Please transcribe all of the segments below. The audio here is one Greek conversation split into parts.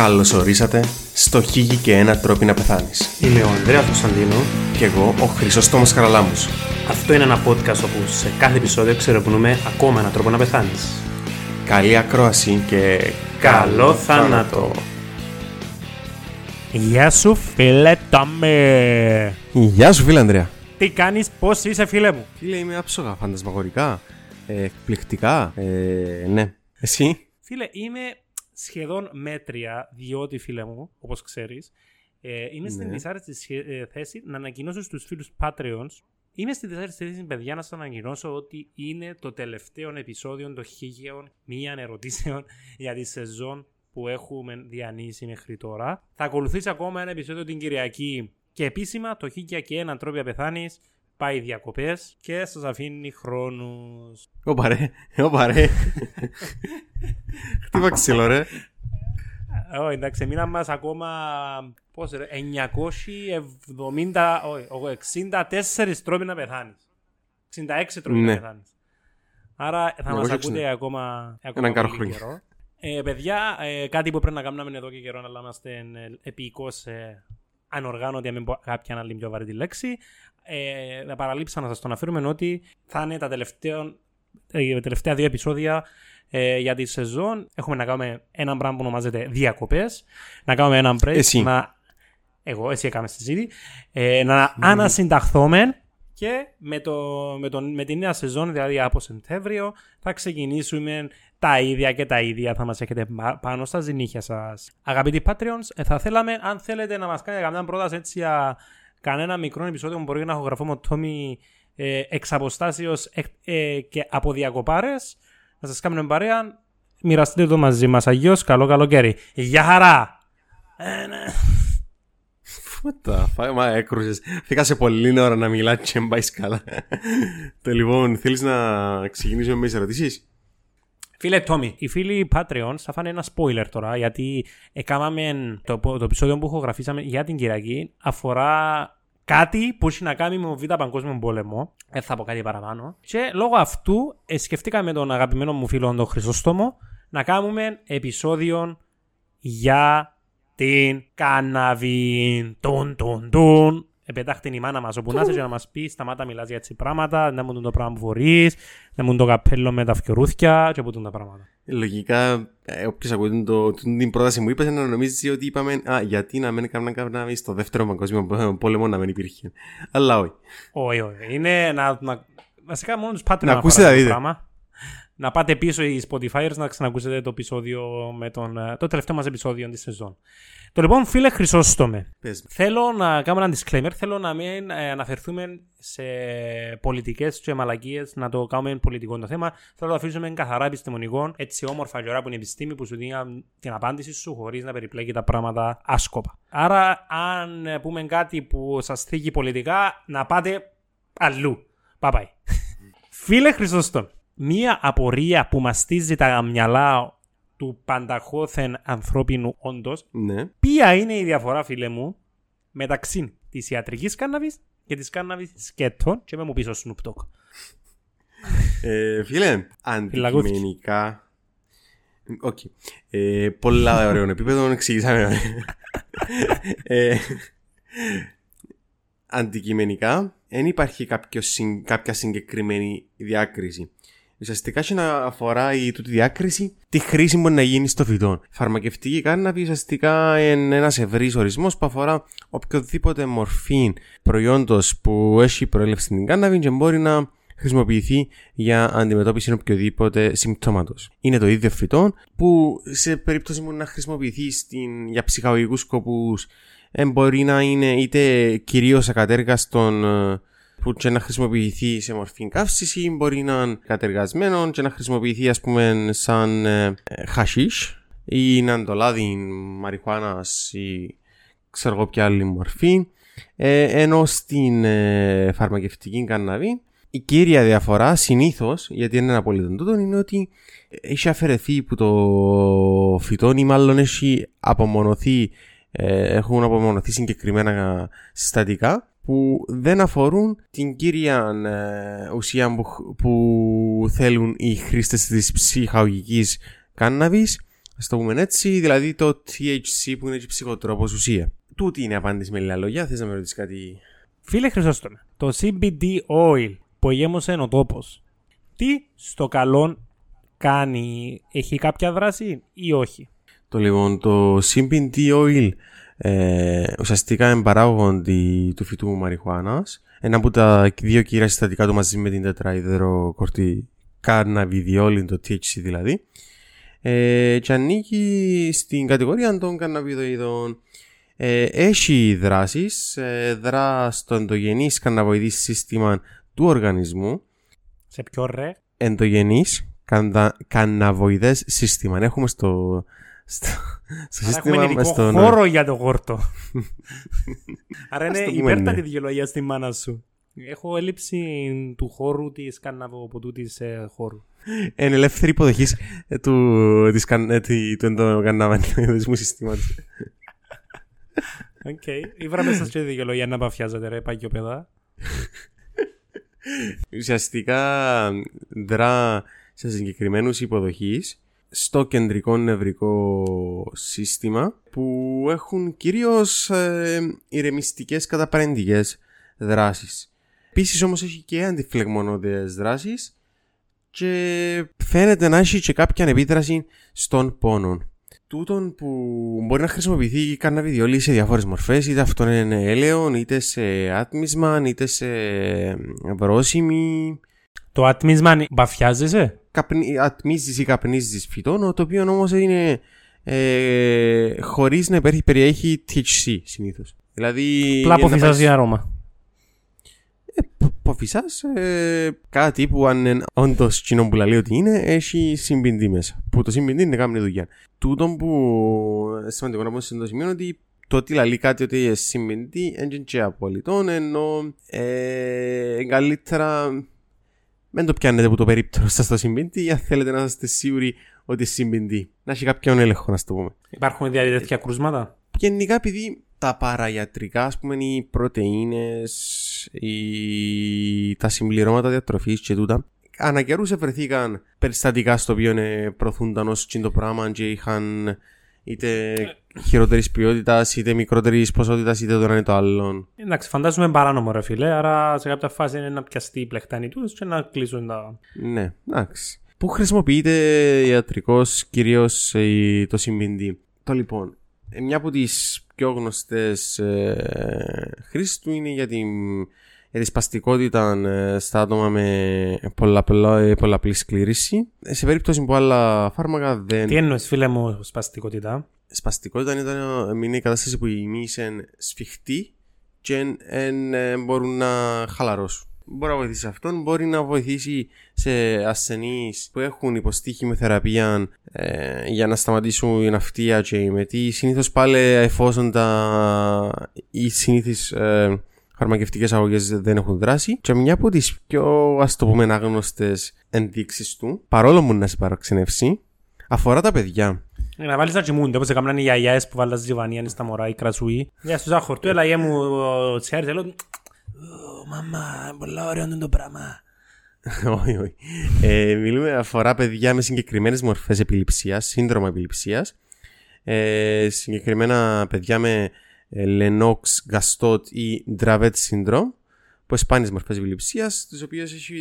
Καλώς ορίσατε στο Χίγη και ένα τρόπο να πεθάνεις. Είμαι ο Ανδρέας Κωνσταντίνο. Και εγώ ο Χρυσόστομος Χαραλάμους. Αυτό είναι ένα podcast όπου σε κάθε επεισόδιο ξερευνούμε ακόμα έναν τρόπο να πεθάνεις. Καλή ακρόαση και Καλό θάνατο! Γεια σου φίλε Τόμι! Γεια σου φίλε Ανδρέα. Τι κάνεις, πώς είσαι φίλε μου; Φίλε είμαι άψογα, φαντασμαγορικά, ε, εκπληκτικά, ε, ναι. Εσύ; Φίλε, είμαι σχεδόν μέτρια, διότι φίλε μου, όπως ξέρεις, ε, είμαι στην Ναι. δυσάρεστη σχε- ε, θέση να ανακοινώσω στους φίλους Patreons Είμαι στη δυσάρεστη θέση, παιδιά, να σας ανακοινώσω ότι είναι το τελευταίο επεισόδιο των χίλιων μίαν ερωτήσεων για τη σεζόν που έχουμε διανύσει μέχρι τώρα. Θα ακολουθήσει ακόμα ένα επεισόδιο την Κυριακή και επίσημα το χίλια και έναν τρόπο πεθάνεις πάει διακοπές και σας αφήνει χρόνους. Ωπα ρε, ωπα ρε. Χτύπα ξύλο ρε. Oh, εντάξει, μήνα μας ακόμα πώς, ρε, 970, όχι, 64 τρόποι να πεθάνεις. 66 τρόποι Ναι. να πεθάνεις. Άρα θα μας 960. ακούτε ακόμα, ακόμα Έναν κάρο πολύ χρόνια. καιρό. Ε, παιδιά, ε, κάτι που πρέπει να κάνουμε εδώ και καιρό, αλλά είμαστε ε, επίοικος ε, ανοργάνωτοι, αν μην πω κάποια άλλη πιο βαρύ τη λέξη. Ε, να παραλείψα να σας το αναφέρουμε ότι θα είναι τα τελευταία, ε, τα τελευταία δύο επεισόδια ε, για τη σεζόν. Έχουμε να κάνουμε ένα πράγμα που ονομάζεται διακοπές, να κάνουμε ένα break, Εσύ. να... Εγώ, εσύ έκαμε στη ζήτη, ε, να ανασυνταχθούμε και με, το, με, τον, με τη νέα σεζόν, δηλαδή από Σεπτέμβριο, θα ξεκινήσουμε τα ίδια και τα ίδια θα μας έχετε πα- πάνω στα ζυνήχια σας. Αγαπητοί Patreons, ε, θα θέλαμε, αν θέλετε να μας κάνετε καμιά πρόταση έτσι για κανένα μικρό επεισόδιο που μπορεί να έχω γραφώ με το Τόμι ε, εξ αποστάσεως εκ- ε, και από διακοπάρες, να σας κάνουμε παρέα, μοιραστείτε το μαζί μας. Αγιώς, καλό καλοκαίρι. Γεια χαρά! Ε, ναι. What the fuck, μα έκρουσες. Φύγα σε πολύ ώρα να μιλά και μπάει καλά. Το λοιπόν, θέλεις να ξεκινήσουμε με τις ερωτήσεις; Φίλε Τόμι, οι φίλοι Patreons θα φάνε ένα spoiler τώρα γιατί έκαναμε το, το επεισόδιο που ηχογραφήσαμε για την Κυριακή αφορά κάτι που έχει να κάνει με τον Β' Παγκόσμιο Πόλεμο. Δεν θα πω κάτι παραπάνω. Και λόγω αυτού ε, σκεφτήκαμε με τον αγαπημένο μου φίλο τον Χρυσόστομο να κάνουμε επεισόδιο για την κάναβη. Τουν, τουν, τουν. Επετάχτην η μάνα μας όπου να είσαι και να μας πεις σταμάτα μιλάς για έτσι πράγματα, να μου το πράγμα που φορείς, να μου το καπέλο με τα φιωρούθια και που τούν τα πράγματα. Λογικά, ε, όποιος ακούει το, την πρόταση μου είπες να νομίζεις ότι είπαμε «Α, γιατί να μην κάνουμε κάναμε στο δεύτερο παγκόσμιο πόλεμο να μην υπήρχε». Αλλά όχι. Όχι, όχι. Είναι να, να, βασικά μόνο τους πάτε Να να, ακούσετε, αφορά να το δείτε. πράγμα. Να πάτε πίσω οι Spotifyers να ξανακούσετε το επεισόδιο με τον, ε, το τελευταίο μας επεισόδιο της σεζόν. Το λοιπόν φίλε Χρυσόστομε, Πες. θέλω να κάνω ένα disclaimer, θέλω να μην ε, αναφερθούμε σε πολιτικές και μαλακίες, να το κάνουμε πολιτικό το θέμα, θέλω να το αφήσουμε καθαρά επιστημονικό, έτσι όμορφα και ωραία που είναι η επιστήμη που σου δίνει την απάντηση σου χωρίς να περιπλέκει τα πράγματα άσκοπα. Άρα αν ε, πούμε κάτι που σας θίγει πολιτικά, να πάτε αλλού. Bye bye. Φίλε Χρυσόστο, μία απορία που μαστίζει τα μυαλά του πανταχώθεν ανθρώπινου όντως Ναι. Ποια είναι η διαφορά, φίλε μου, μεταξύ της ιατρικής κάνναβης και της κάνναβης σκέτων; Και με μου πίσω Snoop Dogg. Ε, φίλε, αντικειμενικά... Οκ. Ε, πολλά ωραίο επίπεδο, εξηγήσαμε. ε, αντικειμενικά, δεν υπάρχει κάποιο, συν- κάποια συγκεκριμένη διάκριση. Ουσιαστικά έχει να αφορά η τούτη διάκριση τη χρήση που μπορεί να γίνει στο φυτό. Φαρμακευτική κάνναβη ουσιαστικά είναι ένας ευρύς ορισμός που αφορά οποιοδήποτε μορφή προϊόντος που έχει προέλευση στην κάναβη και μπορεί να χρησιμοποιηθεί για αντιμετώπιση οποιοδήποτε συμπτώματος. Είναι το ίδιο φυτό που σε περίπτωση μου να χρησιμοποιηθεί στην, για ψυχαγωγικούς σκοπούς μπορεί να είναι είτε κυρίως ακατέργαστον ε, που και να χρησιμοποιηθεί σε μορφή καύση ή μπορεί να είναι κατεργασμένο και να χρησιμοποιηθεί ας πούμε σαν ε, ε, χασίς ή να είναι το λάδι μαριχουάνας ή ξέρω εγώ ποια άλλη μορφή. Ε, ενώ στην ε, φαρμακευτική καναβή η κύρια διαφορά συνήθως, γιατί είναι ένα απολύτω τούτο, είναι ότι έχει αφαιρεθεί που το φυτό ή μάλλον έχει απομονωθεί, ε, έχουν απομονωθεί συγκεκριμένα συστατικά που δεν αφορούν την κύρια ε, ουσία που, που θέλουν οι χρήστες της ψυχαγωγικής κάναβης Α το πούμε έτσι, δηλαδή το THC που είναι και ψυχοτρόπος ουσία. Τούτη είναι η απάντηση με λίγα λόγια. Θες να με ρωτήσεις κάτι; Φίλε Χρυσόστομε, το CBD oil που γέμωσε ο τόπος, τι στο καλό κάνει, έχει κάποια δράση ή όχι; Το λοιπόν, το CBD oil ε, ουσιαστικά είναι παράγον του φυτού μαριχουάνας. Ένα από τα δύο κύρια συστατικά του μαζί με την τετραίδερο κορτή καρναβιδιόλιν, το THC δηλαδή. Ε, και ανήκει στην κατηγορία των καρναβιδοειδών. Ε, έχει δράσεις, ε, δρά στο ενδογενής καναβοειδή σύστημα του οργανισμού. Σε ποιο ρε; Ενδογενής καναβοειδές σύστημα. Έχουμε στο, στο, στο σύστημα έχουμε στον... χώρο για το γόρτο. Άρα είναι υπέρτατη ναι. δικαιολογία στη μάνα σου. Έχω έλλειψη του χώρου της καναβοποτού της ε, χώρου. Είναι ελεύθερη υποδοχής ε, του, της, ε, του ενδοκαναβανισμού συστήματος. Οκ. Ήβρα μέσα στη δικαιολογία να παφιάζετε ρε παιδά. Ουσιαστικά δρά σε συγκεκριμένους υποδοχείς στο κεντρικό νευρικό σύστημα που έχουν κυρίως ε, ηρεμιστικές καταπαρεντικές δράσεις. Επίσης όμως έχει και αντιφλεγμονώδες δράσεις και φαίνεται να έχει και κάποια επίδραση στον πόνο. Τούτον που μπορεί να χρησιμοποιηθεί η καρναβιδιόλη σε διάφορες μορφές, είτε αυτό είναι έλαιο, είτε σε άτμισμα, είτε σε βρόσιμη. Το άτμισμα μπαφιάζεσαι; Καπνί, ατμίζεις ή καπνίζεις φυτών, το οποίο όμως είναι ε, χωρίς να υπάρχει, περιέχει THC συνήθως. Δηλαδή... Απλά αποφυσάζει αρώμα. Ποφυσά ε, κάτι που αν όντως κοινό που λέει ότι είναι, έχει συμπιντή μέσα. Που το συμπιντή είναι κάνει δουλειά. Τούτο που σημαντικό να πω σε το σημείο ότι το ότι λέει κάτι ότι είναι συμπιντή είναι και απολυτό, ενώ ε, καλύτερα μην το πιάνετε που το περίπτωρο σας το συμπιντή, αν θέλετε να είστε σίγουροι ότι συμπιντή. Να έχει κάποιον έλεγχο, να το πούμε. Υπάρχουν δηλαδή τέτοια κρούσματα; Γενικά, επειδή τα παραγιατρικά, ας πούμε, οι πρωτεΐνες, οι... τα συμπληρώματα διατροφής και τούτα, ανά καιρούς βρεθήκαν περιστατικά στο οποίο προωθούνταν ως το πράγμα και είχαν είτε χειρότερης ποιότητας, είτε μικρότερης ποσότητας, είτε το ένα ή το άλλο. Εντάξει, φαντάζομαι παράνομο ρε φίλε, άρα σε κάποια φάση είναι να πιαστεί η πλεκτάνη τους και να κλείσουν τα. Ναι, εντάξει. Πού χρησιμοποιείται ιατρικός κυρίως το συμπιντή. Το λοιπόν, ε, μια από τις πιο γνωστές ε, χρήσεις του είναι για την, για τη σπαστικότητα ε, στα άτομα με πολλαπλό, πολλαπλή σκλήρηση. Ε, σε περίπτωση που άλλα φάρμακα δεν. Τι εννοείς, φίλε μου, σπαστικότητα; Σπαστικότητα ήταν είναι η κατάσταση που οι μυς είναι σφιχτοί και δεν μπορούν να χαλαρώσουν μπορεί να βοηθήσει αυτόν, μπορεί να βοηθήσει σε ασθενείς που έχουν υποστεί χημειοθεραπεία ε, για να σταματήσουν η ναυτία και η μετή. Συνήθως πάλι εφόσον τα οι συνήθεις ε, φαρμακευτικές αγωγές δεν έχουν δράσει. Και μια από τις πιο ας το πούμε άγνωστες ενδείξεις του, παρόλο που να σε παραξενεύσει, αφορά τα παιδιά. Να βάλεις να τσιμούνται, όπως έκαναν οι γιαγιάες που βάλουν ζιβανία στα μωρά, οι κρασούι. Για στους άχορτου, έλα γε μου τσιάρι, θέλω μαμά, πολύ ωραίο το πράγμα. όχι, όχι. Ε, μιλούμε αφορά παιδιά με συγκεκριμένες μορφές επιληψίας, σύνδρομο επιληψίας. Ε, συγκεκριμένα παιδιά με Lennox, Gastot ή Dravet syndrome, που σπάνιες μορφές επιληψίας, τις οποίες έχει,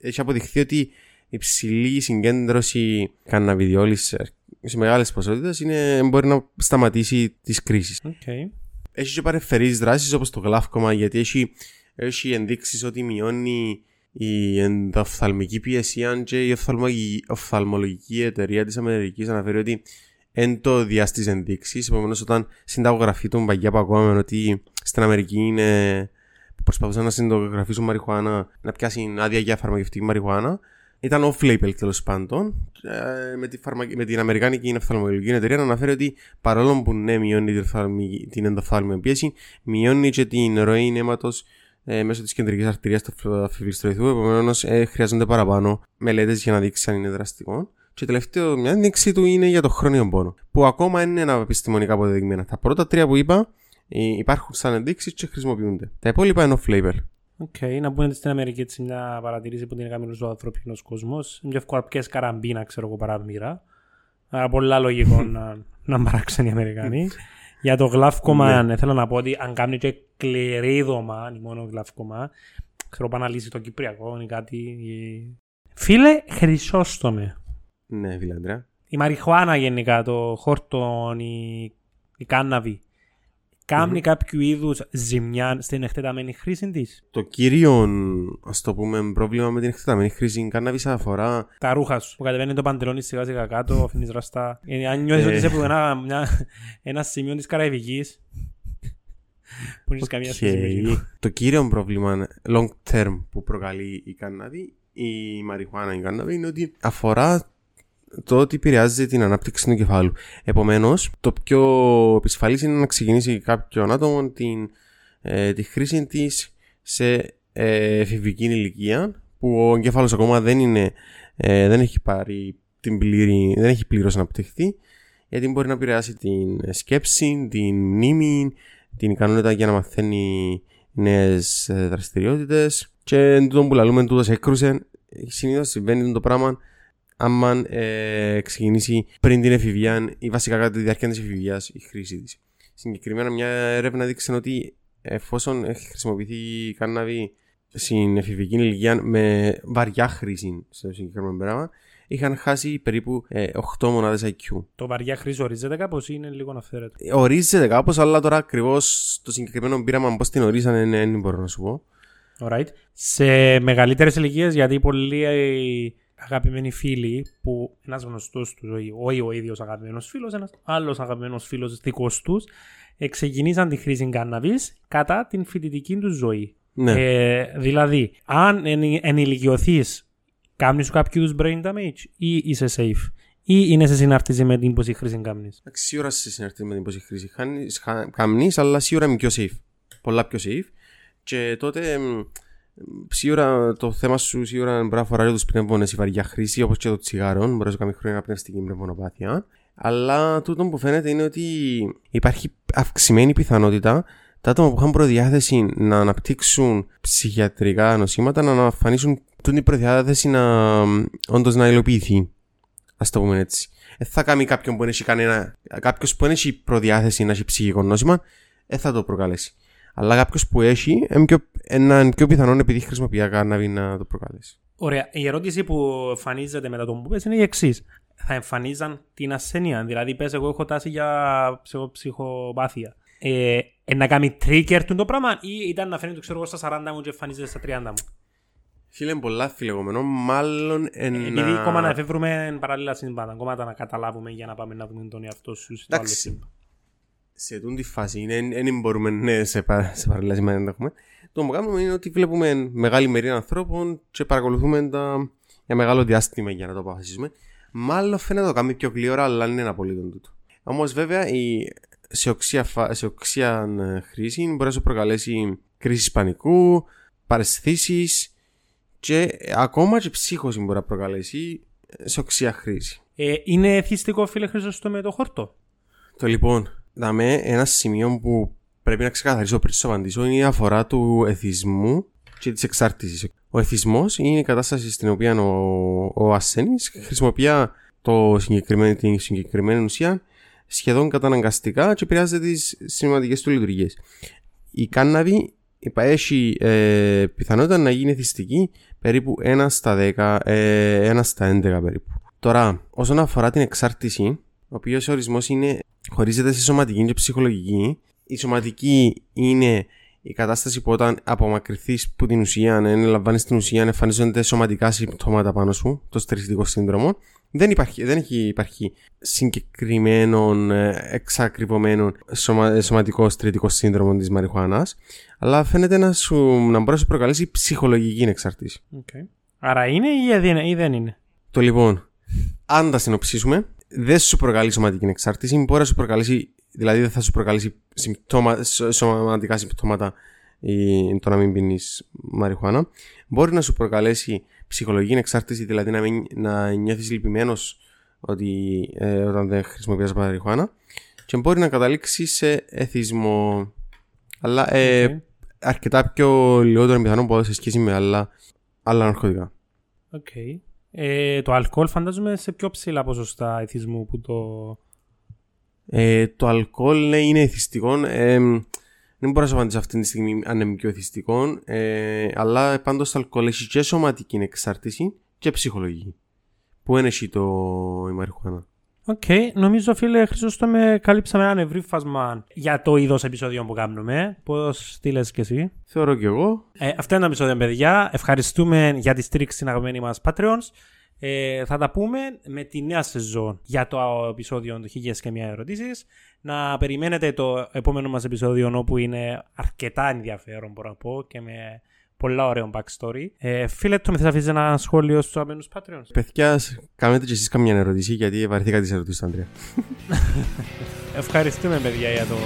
έχει αποδειχθεί ότι η υψηλή συγκέντρωση καναβιδιόλης σε μεγάλες ποσότητες μπορεί να σταματήσει τις κρίσεις. Okay. Έχει και παρεφερείς δράσεις όπως το γλάφκομα, γιατί έχει έχει ενδείξεις ότι μειώνει η ενδοφθαλμική πίεση αν και η οφθαλμολογική εταιρεία της Αμερικής αναφέρει ότι εν το διά στις ενδείξεις. Επομένως, όταν συνταγογραφεί τον παγιά που ακούμε ότι στην Αμερική είναι προσπαθούσαν να συνταγογραφήσουν μαριχουάνα, να πιάσει άδεια για φαρμακευτική μαριχουάνα, ήταν off-label τέλος πάντων. Ε, με, τη με την Αμερικάνικη Οφθαλμολογική Εταιρεία να αναφέρει ότι παρόλο που ναι, μειώνει την ενδοφθαλμική πίεση, μειώνει και την ροή αίματο ε, μέσω της κεντρικής αρτηρίας του αφιβιστροηθού. Επομένως, ε, χρειάζονται παραπάνω μελέτες για να δείξει αν είναι δραστικό. Και τελευταίο, μια ένδειξη του είναι για το χρόνιο πόνο. Που ακόμα είναι ένα επιστημονικά αποδεδειγμένα. Τα πρώτα τρία που είπα ε, υπάρχουν σαν ενδείξεις και χρησιμοποιούνται. Τα υπόλοιπα είναι off-label. Οκ, okay, να πούμε στην Αμερική έτσι μια παρατηρήση που την έκαμε ο ανθρώπινο κόσμος. Μια εύκολα πιέσει καραμπίνα, ξέρω εγώ, παραμύρα. Άρα πολλά λογικό να, να παράξουν οι Αμερικανοί. Για το γλαύκομα Ναι. θέλω να πω ότι αν κάνει και κληρίδωμα, αν μόνο γλαύκομα, ξέρω πάνε να λύσει το Κυπριακό ή κάτι. ή- Φίλε, χρυσόστομε. Ναι, φίλε Αντρέα. Η μαριχουάνα γενικά, το χόρτον, η, η κάναβη. Κάνει κάποιο είδους ζημιά στην εκτεταμένη χρήση της. Το κύριο, ας το πούμε, πρόβλημα με την εκτεταμένη χρήση κάνναβης αφορά Τα ρούχα σου που κατεβαίνει το παντελόνι σιγά σιγά κάτω, αφήνεις ράστα. Ε, αν νιώθεις Ε. ότι είσαι από ένα, μια, ένα σημείο της Καραϊβικής. που έχει καμία Οκ. σχέση με εκείνο. Το κύριο πρόβλημα long term που προκαλεί η κάνναβη, η μαριχουάνα η κάνναβη, είναι ότι αφορά το ότι επηρεάζει την ανάπτυξη του εγκεφάλου. Επομένως, το πιο επισφαλής είναι να ξεκινήσει κάποιον άτομο την, ε, τη χρήση της σε ε, εφηβική ηλικία, που ο εγκέφαλος ακόμα δεν, είναι, ε, δεν έχει πάρει την πλήρη, δεν έχει πλήρως αναπτυχθεί, γιατί μπορεί να επηρεάσει την σκέψη, την μνήμη, την ικανότητα για να μαθαίνει νέες δραστηριότητες. Και τούτο που λαλούμε τούτος έκρουσε, συνήθως συμβαίνει το πράγμα άμα ε, ξεκινήσει πριν την εφηβεία ή βασικά κατά τη διάρκεια της εφηβείας η χρήση της. Συγκεκριμένα, μια έρευνα δείξε ότι εφόσον έχει χρησιμοποιηθεί η κάναβη στην εφηβική ηλικία με βαριά χρήση στο συγκεκριμένο πράγμα, είχαν χάσει περίπου ε, 8 μονάδες IQ. Το βαριά χρήση ορίζεται κάπως ή είναι λίγο αυθαίρετο. Ορίζεται κάπως, αλλά τώρα ακριβώς το συγκεκριμένο πείραμα πώς την ορίζανε ναι, δεν μπορώ να σου πω. Alright. Σε μεγαλύτερες ηλικίες, γιατί πολλοί ε, αγαπημένοι φίλοι που ένας γνωστός τους, όχι ο ίδιος αγαπημένος φίλος, ένας άλλος αγαπημένος φίλος δικός τους, ξεκινήσαν τη χρήση κάναβη κατά την φοιτητική τους ζωή. Ναι. Ε, δηλαδή, αν εν, ενηλικιωθείς, κάνει σου κάποιο είδους brain damage ή είσαι safe, ή είναι σε συνάρτηση με την πόση χρήση κάνει. Εντάξει, σίγουρα σε συναρτή με την πόση χρήση καμνεί, αλλά σίγουρα είμαι πιο safe. Πολλά πιο safe. Και τότε μ, σίγουρα το θέμα σου σίγουρα μπορεί να αφορά τους πνεύμονε η βαριά χρήση, όπως και το τσιγάρο. Μπορεί να σου κάνει χρόνια πνευστική πνευμονοπάθεια. Αλλά τούτο που φαίνεται είναι ότι υπάρχει αυξημένη πιθανότητα τα άτομα που είχαν προδιάθεση να αναπτύξουν ψυχιατρικά νοσήματα να αναφανίσουν την προδιάθεση να όντως να υλοποιηθεί. Α το πούμε έτσι. Δεν θα κάνει κάποιον που έχει κανένα. Κάποιος που δεν έχει προδιάθεση να έχει ψυχικό νόσημα, δεν θα το προκαλέσει. Αλλά κάποιος που έχει, είναι πιο, είναι πιο πιθανόν επειδή χρησιμοποιεί κάναβη να το προκαλέσει. Ωραία. Η ερώτηση που εμφανίζεται μετά τον που πες είναι η εξής. Θα εμφανίζαν την ασθένεια. Δηλαδή, πες εγώ έχω τάση για ψυχο- ψυχοπάθεια. Ε, ε, να κάνει trigger του το πράγμα ή ήταν να φέρνει το ξέρω εγώ στα 40 μου και εμφανίζεται στα 30 μου; Φίλε, είναι πολλά φιλεγόμενο. Μάλλον ένα... Επειδή ακόμα να εφεύρουμε παράλληλα συμπάτα, ακόμα να καταλάβουμε για να πάμε να δούμε τον εαυτό σου στο άλλο Εντάξει. Σύμπαν. σε τούτη τη φάση δεν μπορούμε ναι, σε, πα, σε παραλληλά σημεία να το έχουμε. Το που κάνουμε είναι ότι βλέπουμε μεγάλη μερίδα ανθρώπων και παρακολουθούμε τα για μεγάλο διάστημα για να το αποφασίσουμε. Μάλλον φαίνεται να το κάνει πιο γλύωρα, αλλά δεν είναι απολύτω τούτο. Όμως βέβαια η σε οξία, φα- σε οξία ε, χρήση μπορεί να σου προκαλέσει κρίση πανικού, παρεσθήσεις και ακόμα και ψύχωση μπορεί να προκαλέσει σε οξία χρήση. Ε, είναι εθιστικό φίλε Χρυσόστο με το χόρτο; Το λοιπόν, δαμε ένα σημείο που πρέπει να ξεκαθαρίσω πριν σου απαντήσω είναι η αφορά του εθισμού και της εξάρτησης. Ο εθισμός είναι η κατάσταση στην οποία ο, ο ασθενής χρησιμοποιεί το συγκεκριμένο, την συγκεκριμένη ουσία σχεδόν καταναγκαστικά και επηρεάζεται τις σημαντικέ του λειτουργίες. Η κάναβη είπα, έχει ε, πιθανότητα να γίνει εθιστική περίπου 1 στα 10, ε, 1 στα 11 περίπου. Τώρα, όσον αφορά την εξάρτηση, ο οποίος ορισμός είναι χωρίζεται σε σωματική και ψυχολογική. Η σωματική είναι η κατάσταση που όταν απομακρυνθεί από την ουσία, αν λαμβάνεις την ουσία, εμφανίζονται σωματικά συμπτώματα πάνω σου, το στεριστικό σύνδρομο. Δεν υπάρχει, δεν έχει υπάρχει συγκεκριμένο ε, εξακριβωμένο σωμα, σωματικό στριτικό σύνδρομο της μαριχουάνας, αλλά φαίνεται να, σου, να μπορεί να σου προκαλέσει ψυχολογική εξαρτήση. Okay. Άρα είναι ή δεν- ή δεν είναι; Το λοιπόν, αν τα συνοψίσουμε, δεν σου προκαλεί σωματική εξάρτηση, μπορεί να σου προκαλέσει, δηλαδή δεν θα σου προκαλέσει συμπτώμα, σω- σωματικά συμπτώματα ή το να μην πίνεις μαριχουάνα. Μπορεί να σου προκαλέσει ψυχολογική εξάρτηση, δηλαδή να, μην, να νιώθεις λυπημένος ότι, ε, όταν δεν χρησιμοποιείς μαριχουάνα και μπορεί να καταλήξει σε εθισμό. Αλλά ε, Οκ. αρκετά πιο λιγότερο πιθανό από σε σχέση με άλλα, άλλα ναρκωτικά. Οκ. Ε, το αλκοόλ φαντάζομαι σε πιο ψηλά ποσοστά εθισμού που το... Ε, το αλκοόλ ναι, είναι εθιστικό. Ε, δεν μπορώ να σου απαντήσω αυτή τη στιγμή αν είναι πιο εθιστικό. Ε, αλλά πάντως το αλκοόλ έχει και σωματική εξάρτηση και ψυχολογική. Πού είναι εσύ το η μαριχουάνα. OK, okay. νομίζω φίλε Χρυσόστο με καλύψαμε ένα ευρύ φάσμα για το είδος επεισόδιο που κάνουμε. Πώς τι λες και εσύ; Θεωρώ και εγώ. Ε, αυτό είναι το επεισόδιο, παιδιά. Ευχαριστούμε για τη στήριξη στην αγαπημένη μας Patreons. Ε, θα τα πούμε με τη νέα σεζόν για το επεισόδιο του χίλιες και μια ερωτήσεις. Να περιμένετε το επόμενο μας επεισόδιο όπου είναι αρκετά ενδιαφέρον μπορώ να πω και με πολλά ωραίο backstory. Ε, φίλε, το με θες να αφήσεις ένα σχόλιο στους αγαπημένους Patreons; Παιδιά, κάνετε και εσείς καμιά ερώτηση γιατί βαρεθήκα τις ερωτήσεις, Αντρέα. Ευχαριστούμε, παιδιά, για, το...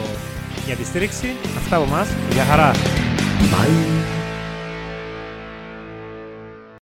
για τη στήριξη. Αυτά από εμάς. Γεια χαρά. Bye.